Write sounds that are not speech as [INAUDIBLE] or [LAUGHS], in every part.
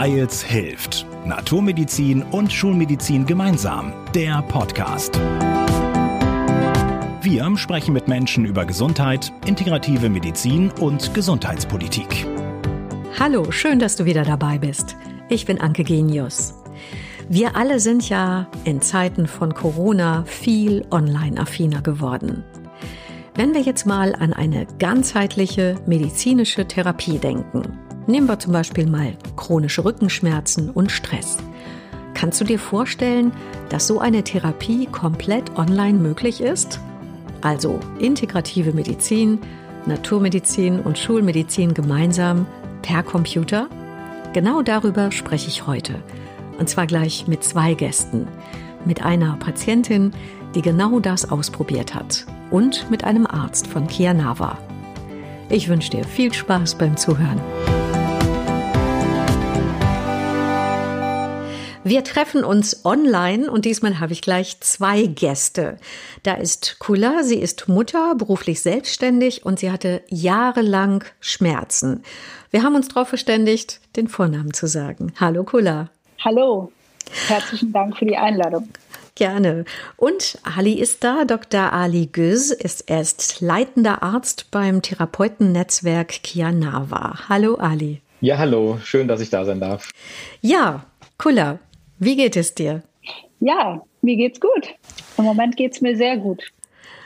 Weils hilft. Naturmedizin und Schulmedizin gemeinsam. Der Podcast. Wir sprechen mit Menschen über Gesundheit, integrative Medizin und Gesundheitspolitik. Hallo, schön, dass du wieder dabei bist. Ich bin Anke Genius. Wir alle sind ja in Zeiten von Corona viel online-affiner geworden. Wenn wir jetzt mal an eine ganzheitliche medizinische Therapie denken, nehmen wir zum Beispiel mal chronische Rückenschmerzen und Stress. Kannst du dir vorstellen, dass so eine Therapie komplett online möglich ist? Also integrative Medizin, Naturmedizin und Schulmedizin gemeinsam per Computer? Genau darüber spreche ich heute. Und zwar gleich mit zwei Gästen. Mit einer Patientin, die genau das ausprobiert hat und mit einem Arzt von Kianava. Ich wünsche dir viel Spaß beim Zuhören. Wir treffen uns online und diesmal habe ich gleich zwei Gäste. Da ist Kula, sie ist Mutter, beruflich selbstständig und sie hatte jahrelang Schmerzen. Wir haben uns darauf verständigt, den Vornamen zu sagen. Hallo Kula. Hallo, herzlichen Dank für die Einladung. Gerne. Und Ali ist da. Dr. Ali Göz ist, er ist leitender Arzt beim Therapeutennetzwerk Kianava. Hallo Ali. Ja, hallo. Schön, dass ich da sein darf. Ja, Kulla, wie geht es dir? Ja, mir geht's gut. Im Moment geht's mir sehr gut.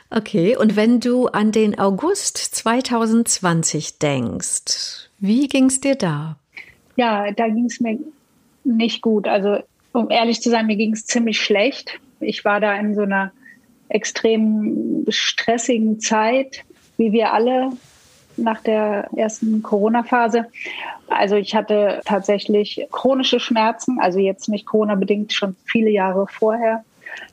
Okay, und wenn du an den August 2020 denkst, wie ging's dir da? Ja, da ging's mir nicht gut. Also um ehrlich zu sein, mir ging es ziemlich schlecht. Ich war da in so einer extrem stressigen Zeit, wie wir alle nach der ersten Corona-Phase. Also ich hatte tatsächlich chronische Schmerzen, also jetzt nicht Corona-bedingt, schon viele Jahre vorher.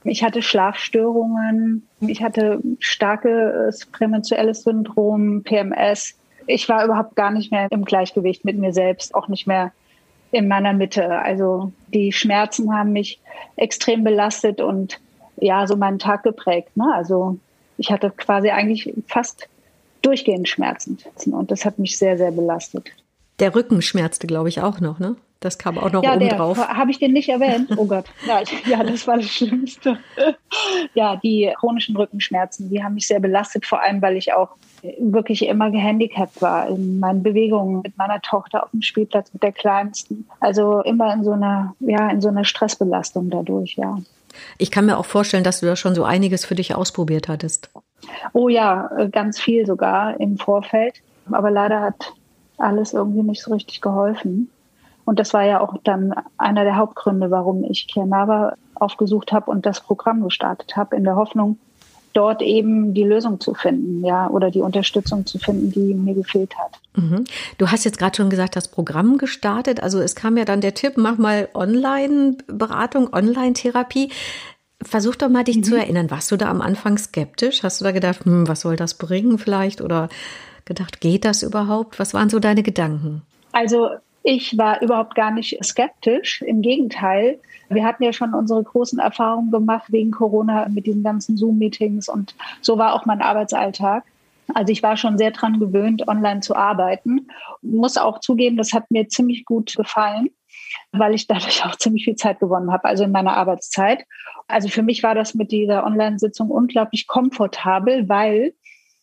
Ich hatte Schlafstörungen, ich hatte starkes prämenstruelles Syndrom, PMS. Ich war überhaupt gar nicht mehr im Gleichgewicht mit mir selbst, auch nicht mehr in meiner Mitte. Also die Schmerzen haben mich extrem belastet und ja, so meinen Tag geprägt. Ne? Also ich hatte quasi eigentlich fast durchgehend Schmerzen und das hat mich sehr, sehr belastet. Der Rücken schmerzte, glaube ich, auch noch, ne? Das kam auch noch ja, oben der, drauf. Habe ich den nicht erwähnt? Oh Gott. Ja, ja, das war das Schlimmste. [LAUGHS] Ja, die chronischen Rückenschmerzen, die haben mich sehr belastet, vor allem, weil ich auch wirklich immer gehandicapt war in meinen Bewegungen mit meiner Tochter auf dem Spielplatz mit der Kleinsten. Also immer in so einer, ja, in so einer Stressbelastung dadurch, ja. Ich kann mir auch vorstellen, dass du da schon so einiges für dich ausprobiert hattest. Oh ja, ganz viel sogar im Vorfeld. Aber leider hat alles irgendwie nicht so richtig geholfen. Und das war ja auch dann einer der Hauptgründe, warum ich Kianava aufgesucht habe und das Programm gestartet habe, in der Hoffnung, dort eben die Lösung zu finden, ja, oder die Unterstützung zu finden, die mir gefehlt hat. Mhm. Du hast jetzt gerade schon gesagt, das Programm gestartet. Also es kam ja dann der Tipp, mach mal Online-Beratung, Online-Therapie. Versuch doch mal dich mhm. zu erinnern. Warst du da am Anfang skeptisch? Hast du da gedacht, hm, was soll das bringen vielleicht? Oder gedacht, geht das überhaupt? Was waren so deine Gedanken? Also ich war überhaupt gar nicht skeptisch. Im Gegenteil, wir hatten ja schon unsere großen Erfahrungen gemacht wegen Corona mit diesen ganzen Zoom-Meetings und so war auch mein Arbeitsalltag. Also ich war schon sehr dran gewöhnt, online zu arbeiten. Muss auch zugeben, das hat mir ziemlich gut gefallen, weil ich dadurch [LAUGHS] auch ziemlich viel Zeit gewonnen habe, also in meiner Arbeitszeit. Also für mich war das mit dieser Online-Sitzung unglaublich komfortabel, weil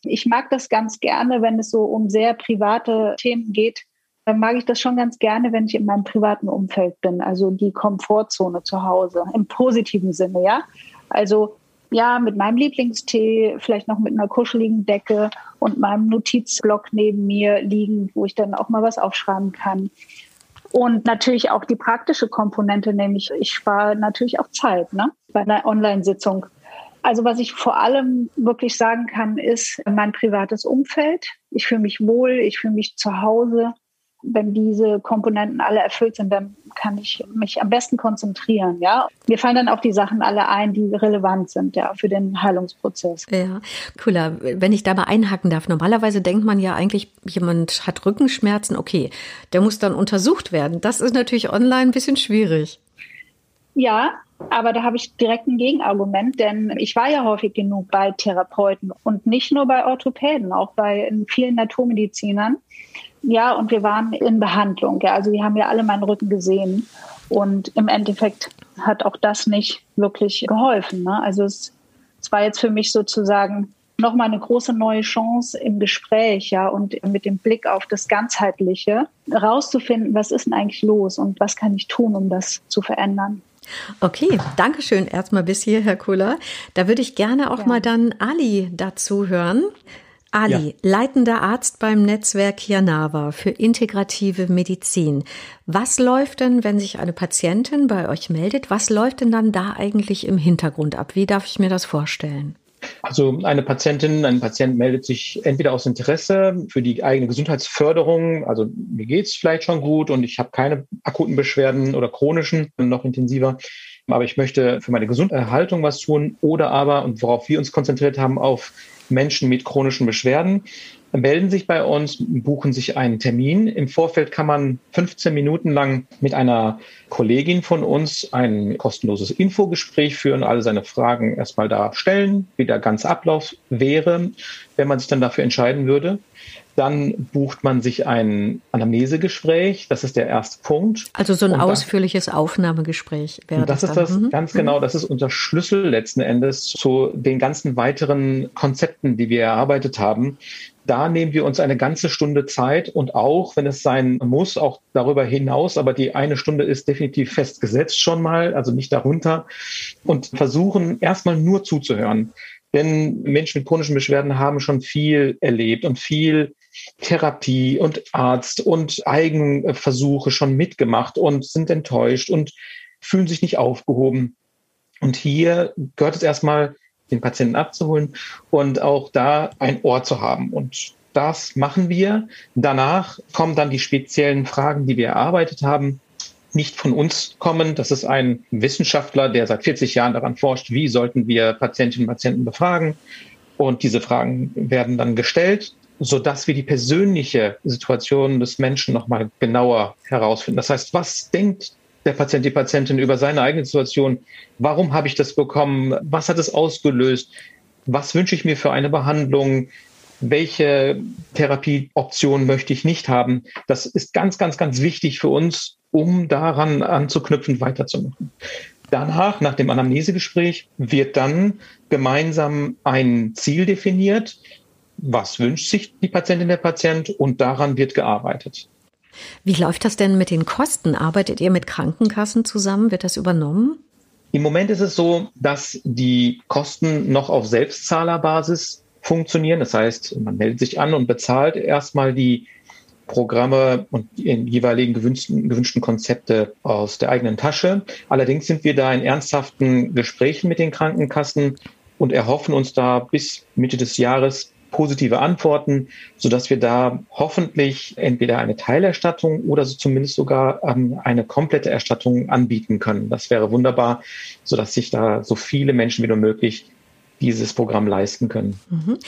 ich mag das ganz gerne, wenn es so um sehr private Themen geht, dann mag ich das schon ganz gerne, wenn ich in meinem privaten Umfeld bin, also die Komfortzone zu Hause, im positiven Sinne, ja. Also ja, mit meinem Lieblingstee, vielleicht noch mit einer kuscheligen Decke und meinem Notizblock neben mir liegen, wo ich dann auch mal was aufschreiben kann. Und natürlich auch die praktische Komponente, nämlich ich spare natürlich auch Zeit ne, bei einer Online-Sitzung. Also was ich vor allem wirklich sagen kann, ist mein privates Umfeld. Ich fühle mich wohl, ich fühle mich zu Hause wenn diese Komponenten alle erfüllt sind, dann kann ich mich am besten konzentrieren, ja. Mir fallen dann auch die Sachen alle ein, die relevant sind, ja, für den Heilungsprozess. Ja, cooler. Wenn ich da mal einhaken darf. Normalerweise denkt man ja eigentlich, jemand hat Rückenschmerzen, okay, der muss dann untersucht werden. Das ist natürlich online ein bisschen schwierig. Ja, Aber da habe ich direkt ein Gegenargument, denn ich war ja häufig genug bei Therapeuten und nicht nur bei Orthopäden, auch bei vielen Naturmedizinern. Ja, und wir waren in Behandlung. Ja, also die haben ja alle meinen Rücken gesehen. Und im Endeffekt hat auch das nicht wirklich geholfen. Ne? Also es, es war jetzt für mich sozusagen nochmal eine große neue Chance im Gespräch, ja, und mit dem Blick auf das Ganzheitliche, rauszufinden, was ist denn eigentlich los und was kann ich tun, um das zu verändern. Okay, danke schön erstmal bis hier, Herr Kuller. Da würde ich gerne auch ja. mal dann Ali dazu hören. Ali, ja. leitender Arzt beim Netzwerk Janava für integrative Medizin. Was läuft denn, wenn sich eine Patientin bei euch meldet, was läuft denn dann da eigentlich im Hintergrund ab? Wie darf ich mir das vorstellen? Also eine Patientin, ein Patient meldet sich entweder aus Interesse für die eigene Gesundheitsförderung, also mir geht's vielleicht schon gut und ich habe keine akuten Beschwerden oder chronischen, noch intensiver, aber ich möchte für meine Gesunderhaltung was tun oder aber, und worauf wir uns konzentriert haben, auf Menschen mit chronischen Beschwerden melden sich bei uns, buchen sich einen Termin. Im Vorfeld kann man 15 Minuten lang mit einer Kollegin von uns ein kostenloses Infogespräch führen, alle seine Fragen erstmal da stellen, wie der ganze Ablauf wäre, wenn man sich dann dafür entscheiden würde. Dann bucht man sich ein Anamnesegespräch. Das ist der erste Punkt. Also so ein dann, ausführliches Aufnahmegespräch wäre das. Das ist das mhm. ganz genau. Das ist unser Schlüssel letzten Endes zu den ganzen weiteren Konzepten, die wir erarbeitet haben. Da nehmen wir uns eine ganze Stunde Zeit und auch, wenn es sein muss, auch darüber hinaus, aber die eine Stunde ist definitiv festgesetzt schon mal, also nicht darunter und versuchen erstmal nur zuzuhören. Denn Menschen mit chronischen Beschwerden haben schon viel erlebt und viel Therapie und Arzt und Eigenversuche schon mitgemacht und sind enttäuscht und fühlen sich nicht aufgehoben. Und hier gehört es erstmal, den Patienten abzuholen und auch da ein Ohr zu haben. Und das machen wir. Danach kommen dann die speziellen Fragen, die wir erarbeitet haben nicht von uns kommen. Das ist ein Wissenschaftler, der seit 40 Jahren daran forscht, wie sollten wir Patientinnen und Patienten befragen. Und diese Fragen werden dann gestellt, sodass wir die persönliche Situation des Menschen nochmal genauer herausfinden. Das heißt, was denkt der Patient, die Patientin über seine eigene Situation? Warum habe ich das bekommen? Was hat es ausgelöst? Was wünsche ich mir für eine Behandlung? Welche Therapieoption möchte ich nicht haben? Das ist ganz, ganz, ganz wichtig für uns, um daran anzuknüpfen, weiterzumachen. Danach, nach dem Anamnesegespräch, wird dann gemeinsam ein Ziel definiert. Was wünscht sich die Patientin, der Patient? Und daran wird gearbeitet. Wie läuft das denn mit den Kosten? Arbeitet ihr mit Krankenkassen zusammen? Wird das übernommen? Im Moment ist es so, dass die Kosten noch auf Selbstzahlerbasis funktionieren. Das heißt, man meldet sich an und bezahlt erstmal die Programme und die jeweiligen gewünschten, gewünschten Konzepte aus der eigenen Tasche. Allerdings sind wir da in ernsthaften Gesprächen mit den Krankenkassen und erhoffen uns da bis Mitte des Jahres positive Antworten, sodass wir da hoffentlich entweder eine Teilerstattung oder so zumindest sogar ähm, eine komplette Erstattung anbieten können. Das wäre wunderbar, sodass sich da so viele Menschen wie nur möglich dieses Programm leisten können. Mhm.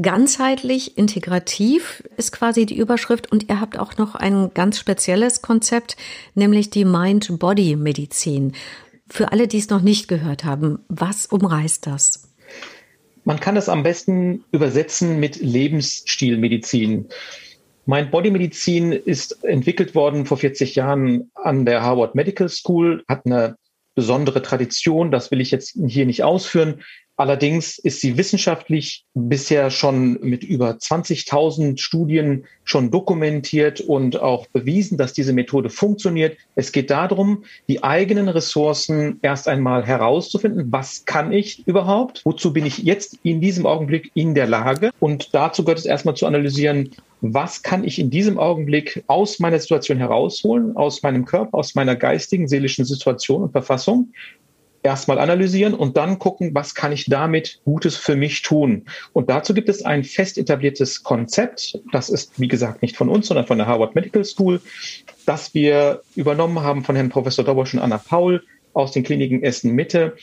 Ganzheitlich, integrativ ist quasi die Überschrift und ihr habt auch noch ein ganz spezielles Konzept, nämlich die Mind-Body-Medizin. Für alle, die es noch nicht gehört haben, was umreißt das? Man kann es am besten übersetzen mit Lebensstilmedizin. Mind-Body-Medizin ist entwickelt worden vor 40 Jahren an der Harvard Medical School, hat eine besondere Tradition, das will ich jetzt hier nicht ausführen. Allerdings ist sie wissenschaftlich bisher schon mit über 20.000 Studien schon dokumentiert und auch bewiesen, dass diese Methode funktioniert. Es geht darum, die eigenen Ressourcen erst einmal herauszufinden. Was kann ich überhaupt? Wozu bin ich jetzt in diesem Augenblick in der Lage? Und dazu gehört es erstmal zu analysieren, was kann ich in diesem Augenblick aus meiner Situation herausholen, aus meinem Körper, aus meiner geistigen, seelischen Situation und Verfassung erstmal analysieren und dann gucken, was kann ich damit Gutes für mich tun. Und dazu gibt es ein fest etabliertes Konzept. Das ist, wie gesagt, nicht von uns, sondern von der Harvard Medical School, das wir übernommen haben von Herrn Professor Dobosch und Anna Paul aus den Kliniken Essen Mitte,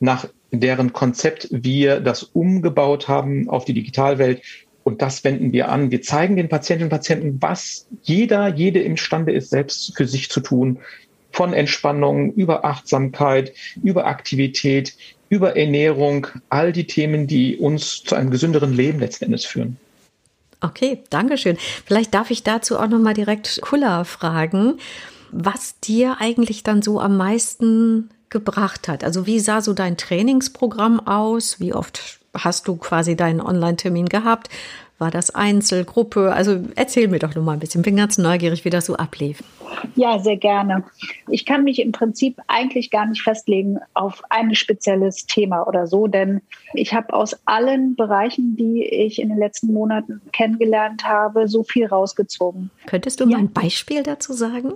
nach deren Konzept wir das umgebaut haben auf die Digitalwelt. Und das wenden wir an. Wir zeigen den Patientinnen und Patienten, was jeder, jede imstande ist, selbst für sich zu tun, von Entspannung über Achtsamkeit, über Aktivität, über Ernährung, all die Themen, die uns zu einem gesünderen Leben letzten führen. Okay, danke schön. Vielleicht darf ich dazu auch noch mal direkt Kulla fragen, was dir eigentlich dann so am meisten gebracht hat. Also wie sah so dein Trainingsprogramm aus? Wie oft hast du quasi deinen Online-Termin gehabt? War das Einzel, Gruppe? Also erzähl mir doch noch mal ein bisschen. Bin ganz neugierig, wie das so ablief. Ja, sehr gerne. Ich kann mich im Prinzip eigentlich gar nicht festlegen auf ein spezielles Thema oder so, denn ich habe aus allen Bereichen, die ich in den letzten Monaten kennengelernt habe, so viel rausgezogen. Könntest du ja. mal ein Beispiel dazu sagen?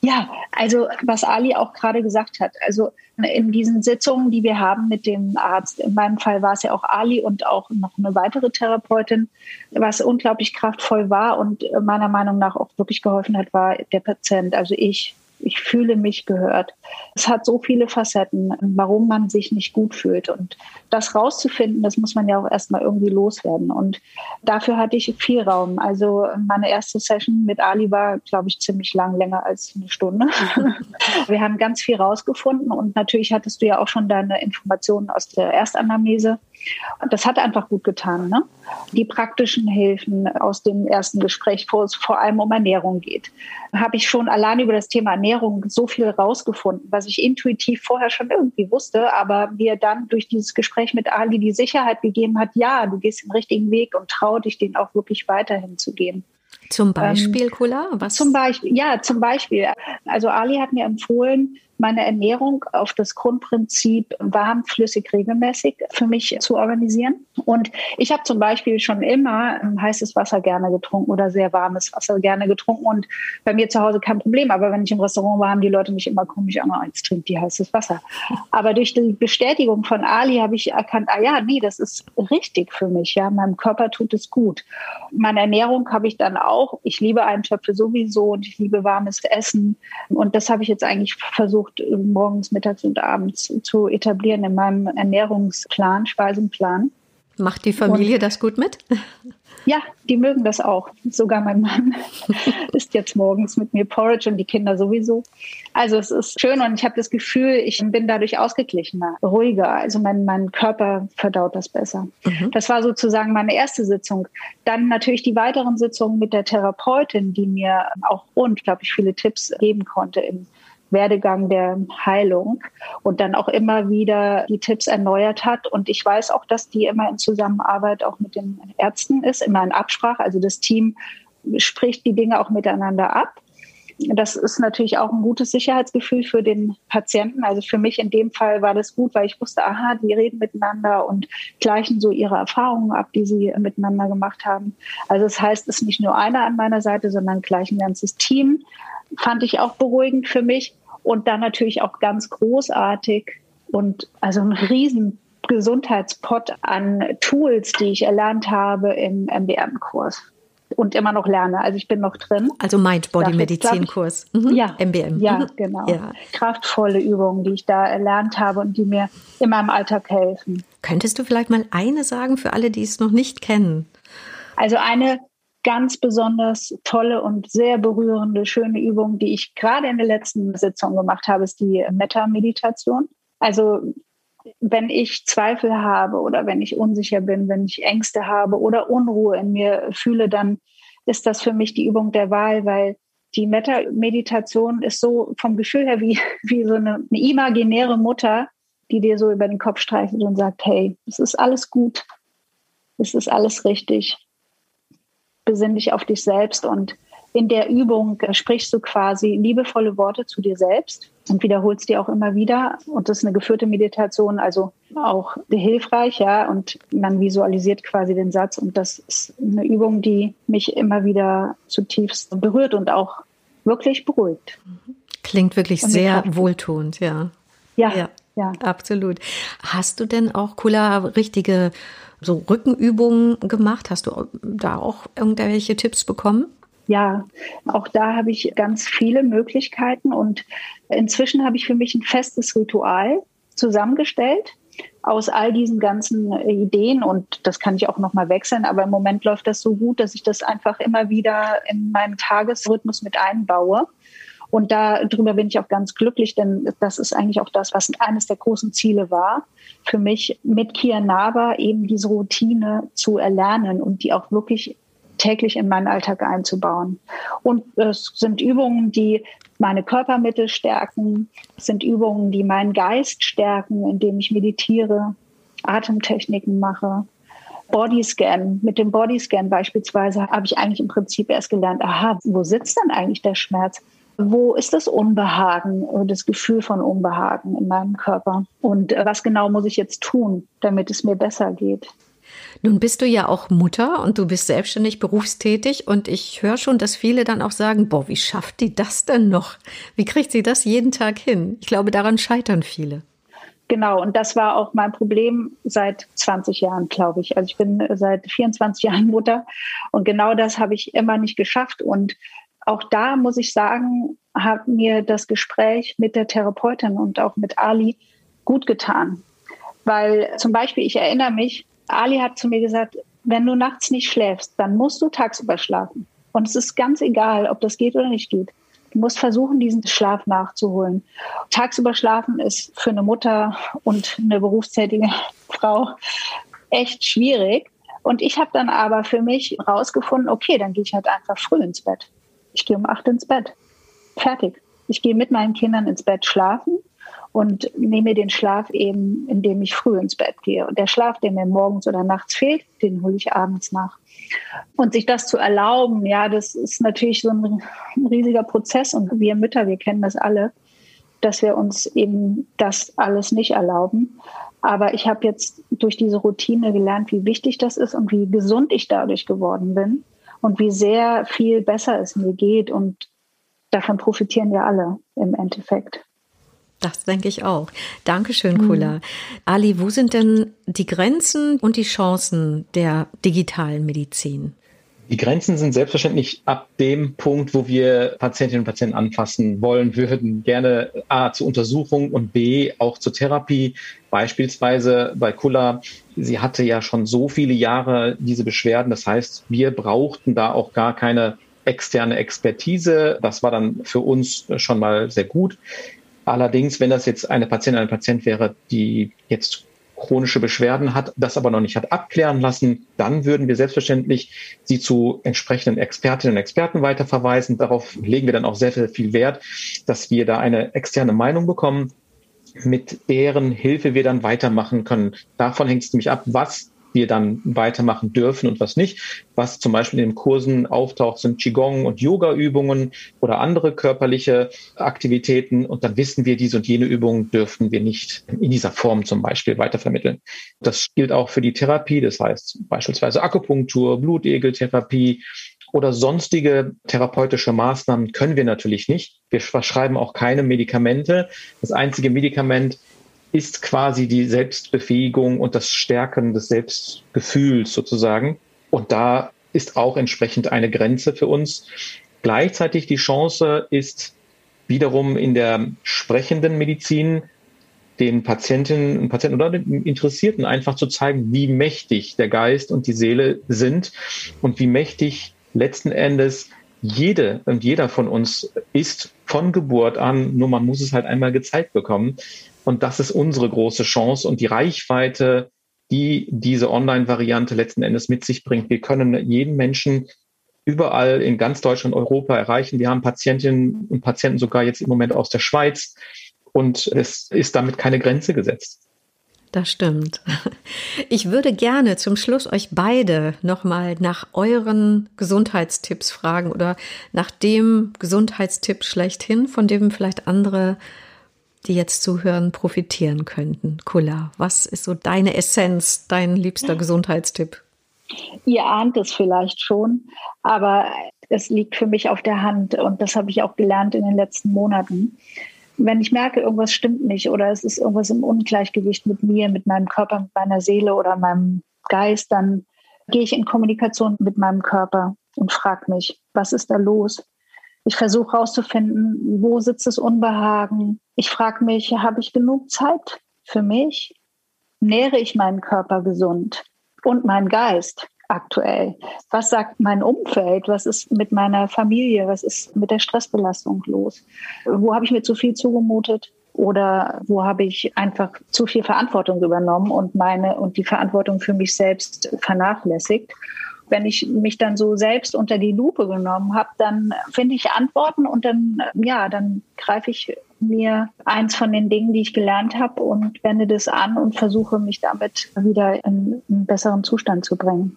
Ja, also was Ali auch gerade gesagt hat, also in diesen Sitzungen, die wir haben mit dem Arzt, in meinem Fall war es ja auch Ali und auch noch eine weitere Therapeutin, was unglaublich kraftvoll war und meiner Meinung nach auch wirklich geholfen hat, war der Patient, also ich ich fühle mich gehört. Es hat so viele Facetten, warum man sich nicht gut fühlt. Und das rauszufinden, das muss man ja auch erstmal irgendwie loswerden. Und dafür hatte ich viel Raum. Also meine erste Session mit Ali war, glaube ich, ziemlich lang, länger als eine Stunde. [LAUGHS] Wir haben ganz viel rausgefunden und natürlich hattest du ja auch schon deine Informationen aus der Erstanamnese. Das hat einfach gut getan. Ne? Die praktischen Hilfen aus dem ersten Gespräch, wo es vor allem um Ernährung geht, habe ich schon allein über das Thema Ernährung so viel rausgefunden, was ich intuitiv vorher schon irgendwie wusste, aber mir dann durch dieses Gespräch mit Ali die Sicherheit gegeben hat, ja, du gehst den richtigen Weg und trau dich, den auch wirklich weiterhin zu gehen. Zum Beispiel, ähm, Kula? Was? Zum Beispiel, ja, zum Beispiel. Also Ali hat mir empfohlen, meine Ernährung auf das Grundprinzip warm, flüssig, regelmäßig für mich zu organisieren. Und ich habe zum Beispiel schon immer heißes Wasser gerne getrunken oder sehr warmes Wasser gerne getrunken und bei mir zu Hause kein Problem. Aber wenn ich im Restaurant war, haben die Leute mich immer komisch an, jetzt trinkt die heißes Wasser. Aber durch die Bestätigung von Ali habe ich erkannt, ah ja, nee, das ist richtig für mich. Ja, meinem Körper tut es gut. Meine Ernährung habe ich dann auch. Ich liebe Eintöpfe sowieso und ich liebe warmes Essen. Und das habe ich jetzt eigentlich versucht, versucht, morgens, mittags und abends zu etablieren in meinem Ernährungsplan, Speisenplan. Macht die Familie und, das gut mit? [LAUGHS] Ja, die mögen das auch. Sogar mein Mann [LAUGHS] isst jetzt morgens mit mir Porridge und die Kinder sowieso. Also es ist schön und ich habe das Gefühl, ich bin dadurch ausgeglichener, ruhiger. Also mein, mein Körper verdaut das besser. Mhm. Das war sozusagen meine erste Sitzung. Dann natürlich die weiteren Sitzungen mit der Therapeutin, die mir auch unglaublich viele Tipps geben konnte im Werdegang der Heilung und dann auch immer wieder die Tipps erneuert hat. Und ich weiß auch, dass die immer in Zusammenarbeit auch mit den Ärzten ist, immer in Absprache. Also das Team spricht die Dinge auch miteinander ab. Das ist natürlich auch ein gutes Sicherheitsgefühl für den Patienten. Also für mich in dem Fall war das gut, weil ich wusste, aha, die reden miteinander und gleichen so ihre Erfahrungen ab, die sie miteinander gemacht haben. Also das heißt, es ist nicht nur einer an meiner Seite, sondern gleich ein ganzes Team. Fand ich auch beruhigend für mich. Und dann natürlich auch ganz großartig und also ein riesen Gesundheitspot an Tools, die ich erlernt habe im MBM-Kurs und immer noch lerne. Also ich bin noch drin. Also Mind-Body-Medizin-Kurs. Mhm. Ja, MBM. Ja, mhm. genau. Ja. Kraftvolle Übungen, die ich da erlernt habe und die mir in meinem Alltag helfen. Könntest du vielleicht mal eine sagen für alle, die es noch nicht kennen? Also eine ganz besonders tolle und sehr berührende, schöne Übung, die ich gerade in der letzten Sitzung gemacht habe, ist die Metta-Meditation. Also wenn ich Zweifel habe oder wenn ich unsicher bin, wenn ich Ängste habe oder Unruhe in mir fühle, dann ist das für mich die Übung der Wahl, weil die Metta-Meditation ist so vom Gefühl her wie, [LAUGHS] wie so eine, eine imaginäre Mutter, die dir so über den Kopf streichelt und sagt, hey, es ist alles gut, es ist alles richtig besinn dich auf dich selbst und in der Übung sprichst du quasi liebevolle Worte zu dir selbst und wiederholst die auch immer wieder. Und das ist eine geführte Meditation, also auch hilfreich, ja. Und man visualisiert quasi den Satz. Und das ist eine Übung, die mich immer wieder zutiefst berührt und auch wirklich beruhigt. Klingt wirklich sehr wohltuend, ja. Ja, ja. ja. Absolut. Hast du denn auch, Kula, richtige so Rückenübungen gemacht? Hast du da auch irgendwelche Tipps bekommen? Ja, auch da habe ich ganz viele Möglichkeiten und inzwischen habe ich für mich ein festes Ritual zusammengestellt aus all diesen ganzen Ideen und das kann ich auch noch mal wechseln, aber im Moment läuft das so gut, dass ich das einfach immer wieder in meinen Tagesrhythmus mit einbaue. Und darüber bin ich auch ganz glücklich, denn das ist eigentlich auch das, was eines der großen Ziele war, für mich mit Kia Nava eben diese Routine zu erlernen und die auch wirklich täglich in meinen Alltag einzubauen. Und es sind Übungen, die meine Körpermittel stärken, es sind Übungen, die meinen Geist stärken, indem ich meditiere, Atemtechniken mache. Bodyscan. Mit dem Bodyscan beispielsweise habe ich eigentlich im Prinzip erst gelernt, aha, wo sitzt denn eigentlich der Schmerz? Wo ist das Unbehagen, das Gefühl von Unbehagen in meinem Körper? Und äh, was genau muss ich jetzt tun, damit es mir besser geht? Nun bist du ja auch Mutter und du bist selbstständig berufstätig und ich höre schon, dass viele dann auch sagen, boah, wie schafft die das denn noch? Wie kriegt sie das jeden Tag hin? Ich glaube, daran scheitern viele. Genau, und das war auch mein Problem seit 20 Jahren, glaube ich. Also ich bin seit 24 [LAUGHS] Jahren Mutter und genau das habe ich immer nicht geschafft. Und auch da muss ich sagen, hat mir das Gespräch mit der Therapeutin und auch mit Ali gut getan. Weil zum Beispiel, ich erinnere mich, Ali hat zu mir gesagt, wenn du nachts nicht schläfst, dann musst du tagsüber schlafen. Und es ist ganz egal, ob das geht oder nicht geht. Du musst versuchen, diesen Schlaf nachzuholen. Tagsüber schlafen ist für eine Mutter und eine berufstätige [LAUGHS] Frau echt schwierig. Und ich habe dann aber für mich rausgefunden, okay, dann gehe ich halt einfach früh ins Bett. Ich gehe um acht ins Bett. Fertig. Ich gehe mit meinen Kindern ins Bett schlafen und nehme den Schlaf eben, indem ich früh ins Bett gehe. Und der Schlaf, der mir morgens oder nachts fehlt, den hole ich abends nach. Und sich das zu erlauben, ja, das ist natürlich so ein, ein riesiger Prozess. Und wir Mütter, wir kennen das alle, dass wir uns eben das alles nicht erlauben. Aber ich habe jetzt durch diese Routine gelernt, wie wichtig das ist und wie gesund ich dadurch geworden bin und wie sehr viel besser es mir geht. Und davon profitieren wir alle im Endeffekt. Das denke ich auch. Dankeschön. Kula. Mhm. Ali, wo sind denn die Grenzen und die Chancen der digitalen Medizin? Die Grenzen sind selbstverständlich ab dem Punkt, wo wir Patientinnen und Patienten anfassen wollen würden. Gerne A zur Untersuchung und B auch zur Therapie. Beispielsweise bei Kula, sie hatte ja schon so viele Jahre diese Beschwerden. Das heißt, wir brauchten da auch gar keine externe Expertise. Das war dann für uns schon mal sehr gut. Allerdings, wenn das jetzt eine Patientin, ein Patient wäre, die jetzt chronische Beschwerden hat, das aber noch nicht hat abklären lassen, dann würden wir selbstverständlich sie zu entsprechenden Expertinnen und Experten weiterverweisen. Darauf legen wir dann auch sehr, sehr viel Wert, dass wir da eine externe Meinung bekommen, mit deren Hilfe wir dann weitermachen können. Davon hängt es nämlich ab, was wir dann weitermachen dürfen und was nicht. Was zum Beispiel in den Kursen auftaucht, sind Qigong und Yoga-Übungen oder andere körperliche Aktivitäten. Und dann wissen wir, diese und jene Übungen dürfen wir nicht in dieser Form zum Beispiel weitervermitteln. Das gilt auch für die Therapie. Das heißt beispielsweise Akupunktur, Blutegeltherapie, oder sonstige therapeutische Maßnahmen können wir natürlich nicht. Wir verschreiben auch keine Medikamente. Das einzige Medikament ist quasi die Selbstbefähigung und das Stärken des Selbstgefühls sozusagen. Und da ist auch entsprechend eine Grenze für uns. Gleichzeitig die Chance ist wiederum in der sprechenden Medizin den Patientinnen und Patienten oder den Interessierten einfach zu zeigen, wie mächtig der Geist und die Seele sind und wie mächtig letzten Endes jede und jeder von uns ist von Geburt an, nur man muss es halt einmal gezeigt bekommen. Und das ist unsere große Chance und die Reichweite, die diese Online-Variante letzten Endes mit sich bringt. Wir können jeden Menschen überall in ganz Deutschland, Europa erreichen. Wir haben Patientinnen und Patienten sogar jetzt im Moment aus der Schweiz und es ist damit keine Grenze gesetzt. Das stimmt. Ich würde gerne zum Schluss euch beide nochmal nach euren Gesundheitstipps fragen oder nach dem Gesundheitstipp schlechthin, von dem vielleicht andere die jetzt zuhören, profitieren könnten? Kula, was ist so deine Essenz, dein liebster Gesundheitstipp? Ihr ahnt es vielleicht schon, aber es liegt für mich auf der Hand und das habe ich auch gelernt in den letzten Monaten. Wenn ich merke, irgendwas stimmt nicht oder es ist irgendwas im Ungleichgewicht mit mir, mit meinem Körper, mit meiner Seele oder meinem Geist, dann gehe ich in Kommunikation mit meinem Körper und frage mich, was ist da los? Ich versuche herauszufinden, wo sitzt das Unbehagen. Ich frage mich, habe ich genug Zeit für mich? Nähre ich meinen Körper gesund und meinen Geist? aktuell? Was sagt mein Umfeld? Was ist mit meiner Familie? Was ist mit der Stressbelastung los? Wo habe ich mir zu viel zugemutet? Oder wo habe ich einfach zu viel Verantwortung übernommen und meine und die Verantwortung für mich selbst vernachlässigt? Wenn ich mich dann so selbst unter die Lupe genommen habe, dann finde ich Antworten und dann, ja, dann greife ich mir eins von den Dingen, die ich gelernt habe und wende das an und versuche mich damit wieder in einen besseren Zustand zu bringen.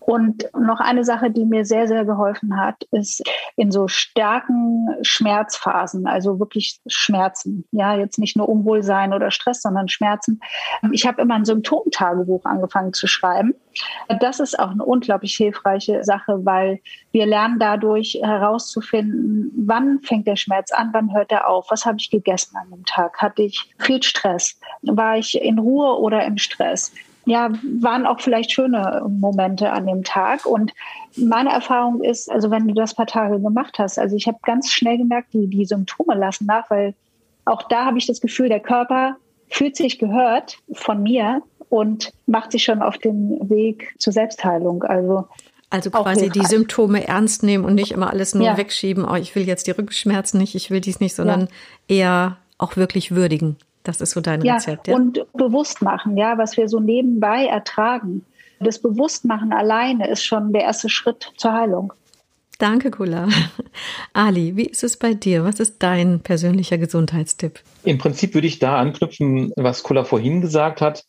Und noch eine Sache, die mir sehr, sehr geholfen hat, ist in so starken Schmerzphasen, also wirklich Schmerzen. Ja, jetzt nicht nur Unwohlsein oder Stress, sondern Schmerzen. Ich habe immer ein Symptomtagebuch angefangen zu schreiben. Das ist auch eine unglaublich hilfreiche Sache, weil wir lernen dadurch herauszufinden, wann fängt der Schmerz an, wann hört er auf, was habe ich gegessen an dem Tag, hatte ich viel Stress, war ich in Ruhe oder im Stress ja, waren auch vielleicht schöne Momente an dem Tag. Und meine Erfahrung ist, also wenn du das paar Tage gemacht hast, also ich habe ganz schnell gemerkt, die, die Symptome lassen nach, weil auch da habe ich das Gefühl, der Körper fühlt sich gehört von mir und macht sich schon auf den Weg zur Selbstheilung. Also also quasi die Symptome ernst nehmen und nicht immer alles nur ja. wegschieben. Oh, ich will jetzt die Rückenschmerzen nicht, ich will dies nicht, sondern ja. eher auch wirklich würdigen. Das ist so dein ja, Rezept, ja? Und bewusst machen, ja, was wir so nebenbei ertragen. Das Bewusstmachen alleine ist schon der erste Schritt zur Heilung. Danke, Kula. [LAUGHS] Ali, wie ist es bei dir? Was ist dein persönlicher Gesundheitstipp? Im Prinzip würde ich da anknüpfen, was Kula vorhin gesagt hat,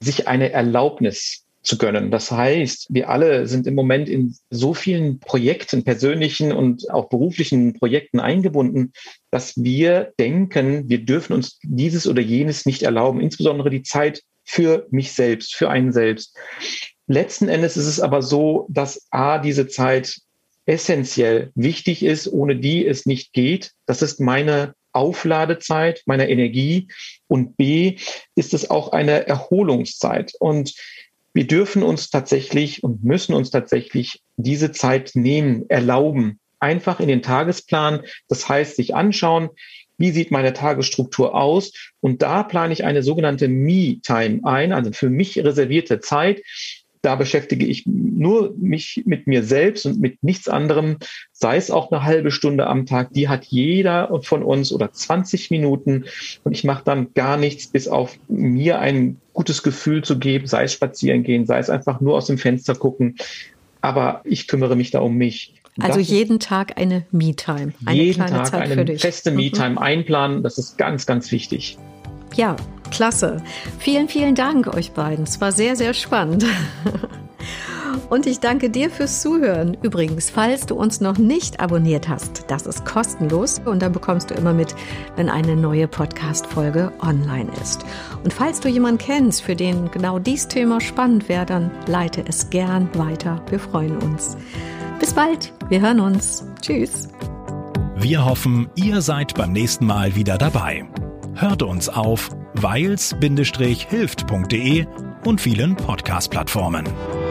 sich eine Erlaubnis zu gönnen. Das heißt, wir alle sind im Moment in so vielen Projekten, persönlichen und auch beruflichen Projekten eingebunden, dass wir denken, wir dürfen uns dieses oder jenes nicht erlauben, insbesondere die Zeit für mich selbst, für einen selbst. Letzten Endes ist es aber so, dass A, diese Zeit essentiell wichtig ist, ohne die es nicht geht. Das ist meine Aufladezeit meiner Energie und B ist es auch eine Erholungszeit. Und wir dürfen uns tatsächlich und müssen uns tatsächlich diese Zeit nehmen, erlauben. Einfach in den Tagesplan, das heißt, sich anschauen, wie sieht meine Tagesstruktur aus? Und da plane ich eine sogenannte Me-Time ein, also für mich reservierte Zeit, da beschäftige ich nur mich mit mir selbst und mit nichts anderem, sei es auch eine halbe Stunde am Tag, die hat jeder von uns oder 20 Minuten und ich mache dann gar nichts, bis auf mir ein gutes Gefühl zu geben, sei es spazieren gehen, sei es einfach nur aus dem Fenster gucken, aber ich kümmere mich da um mich. Also jeden Tag eine Me-Time. Jeden Tag Zeit eine feste Me-Time mhm. einplanen, das ist ganz, ganz wichtig. Ja, klasse. Vielen, vielen Dank euch beiden. Es war sehr, sehr spannend. [LAUGHS] Und ich danke dir fürs Zuhören. Übrigens, falls du uns noch nicht abonniert hast, das ist kostenlos und dann bekommst du immer mit, wenn eine neue Podcast-Folge online ist. Und falls du jemanden kennst, für den genau dies Thema spannend wäre, dann leite es gern weiter. Wir freuen uns. Bis bald. Wir hören uns. Tschüss. Wir hoffen, ihr seid beim nächsten Mal wieder dabei. Hört uns auf weils-hilft.de und vielen Podcast-Plattformen.